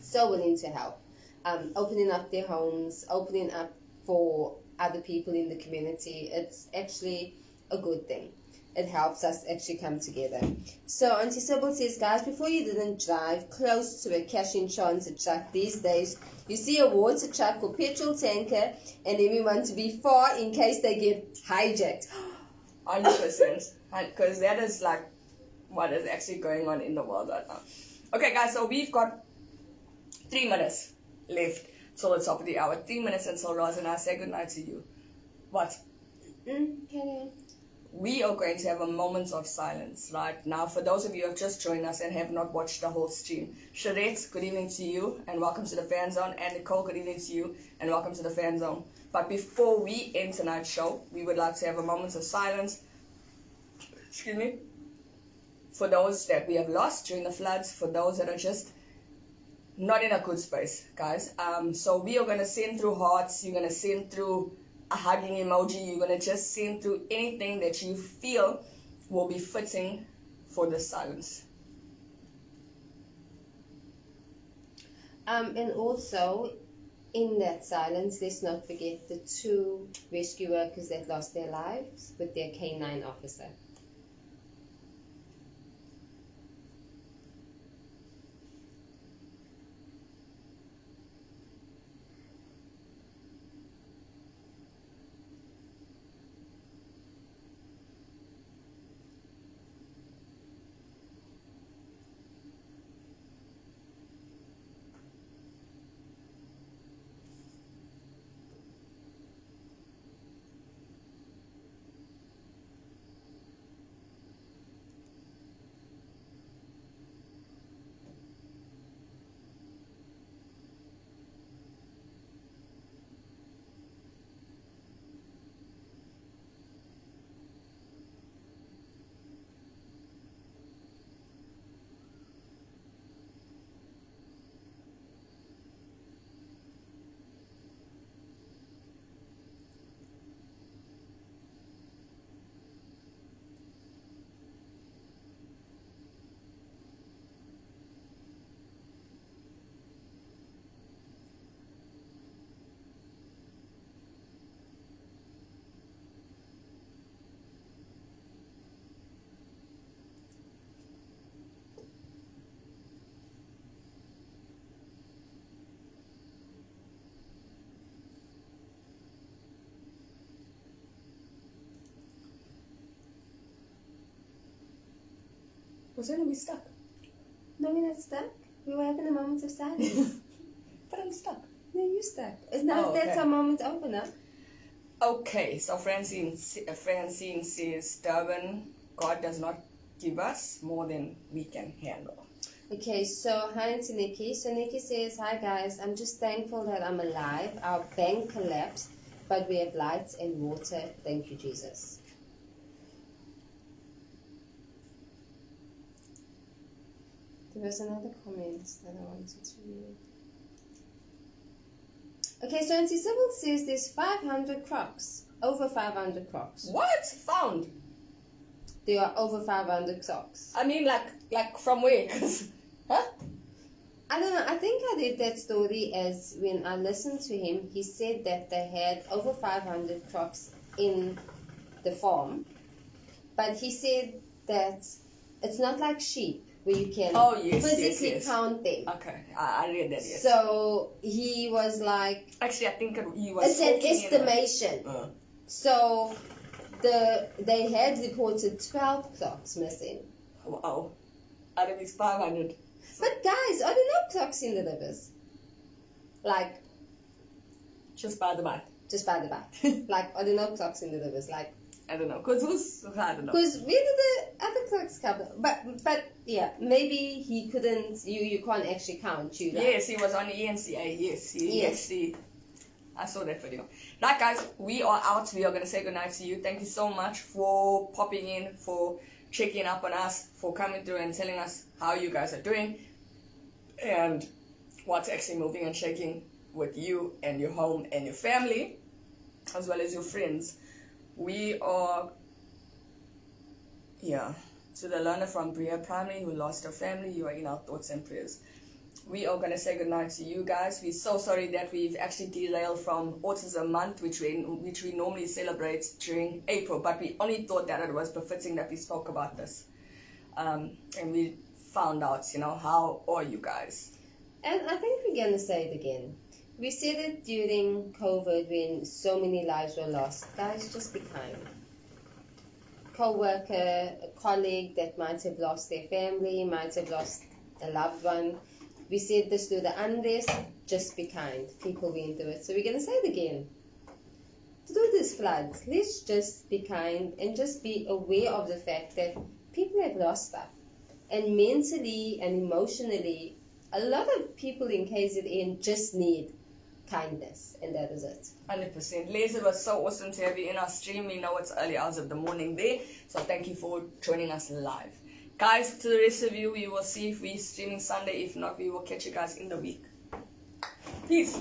So willing to help. Um, opening up their homes, opening up for other people in the community. It's actually a good thing. It helps us actually come together. So Auntie Sybil says, guys, before you didn't drive close to a cash in transit truck these days, you see a water truck or petrol tanker, and then we want to be far in case they get hijacked. Hundred percent, because that is like what is actually going on in the world right now. Okay, guys, so we've got three minutes left till the top of the hour. Three minutes until Roz and I say goodnight to you. What? Mm, okay. We are going to have a moment of silence right now. For those of you who have just joined us and have not watched the whole stream, Charette, good evening to you and welcome to the fan zone. And Nicole, good evening to you and welcome to the fan zone. But before we end tonight's show, we would like to have a moment of silence. Excuse me. For those that we have lost during the floods, for those that are just not in a good space, guys. Um, so we are gonna send through hearts. You're gonna send through a hugging emoji. You're gonna just send through anything that you feel will be fitting for the silence. Um, and also, in that silence, let's not forget the two rescue workers that lost their lives with their canine officer. Was then we stuck? No, we're not stuck. We were having a moment of silence. But I'm stuck. no, you stuck. It's not Oh, that's okay. our moment opener. Okay, so Francine, Francine says, Durban, God does not give us more than we can handle. Okay, so hi to Nikki. So Nikki says, Hi guys, I'm just thankful that I'm alive. Our bank collapsed, but we have lights and water. Thank you, Jesus. There was another comment that I wanted to read. Okay, so Auntie Sybil says there's 500 crocs. Over 500 crocs. What? Found? There are over 500 crocs. I mean, like, like from where? huh? I don't know. I think I read that story as when I listened to him, he said that they had over 500 crocs in the farm. But he said that it's not like sheep where you can Oh, yes, yes, physically yes. count them. Okay, I, I read that, yes. So he was like, Actually, I think he was it's an estimation. Uh, So the they had reported 12 clocks missing. wow. Out of these 500. But guys, are there no clocks in the rivers? Like, Just by the by. just by the by. like, are there no clocks in the rivers? Like, I don't know. Because who's, I don't know. Because where did the other clocks come? But but yeah, maybe he couldn't. You you can't actually count. You like, Yes, he was on the ENCA. Yes, he Yes. actually. I saw that video. Right, guys, we are out. We are gonna say goodnight to you. Thank you so much for popping in, for checking up on us, for coming through and telling us how you guys are doing, and what's actually moving and shaking with you and your home and your family, as well as your friends. We are, yeah, to the learner from Bria Primary who lost her family. You are in our thoughts and prayers. we are gonna say goodnight to you guys. We're so sorry that we've actually derailed from Autism Month, which we which we normally celebrate during April, but we only thought that it was befitting that we spoke about this, um, and we found out, you know, how are you guys? And I think we're going to say it again. We said it during COVID when so many lives were lost. Guys, just be kind. Co-worker, a colleague that might have lost their family, might have lost a loved one. We said this through the unrest. Just be kind. People went through it. So we're going to say it again. Through this flood, let's just be kind and just be aware of the fact that people have lost stuff. And mentally and emotionally, a lot of people in KZN just need kindness, and that is it. 100%. Liz, it was so awesome to have you in our stream. We know it's early hours of the morning there, so thank you for joining us live. Guys, to the rest of you, we will see if we're streaming Sunday. If not, we will catch you guys in the week. Peace.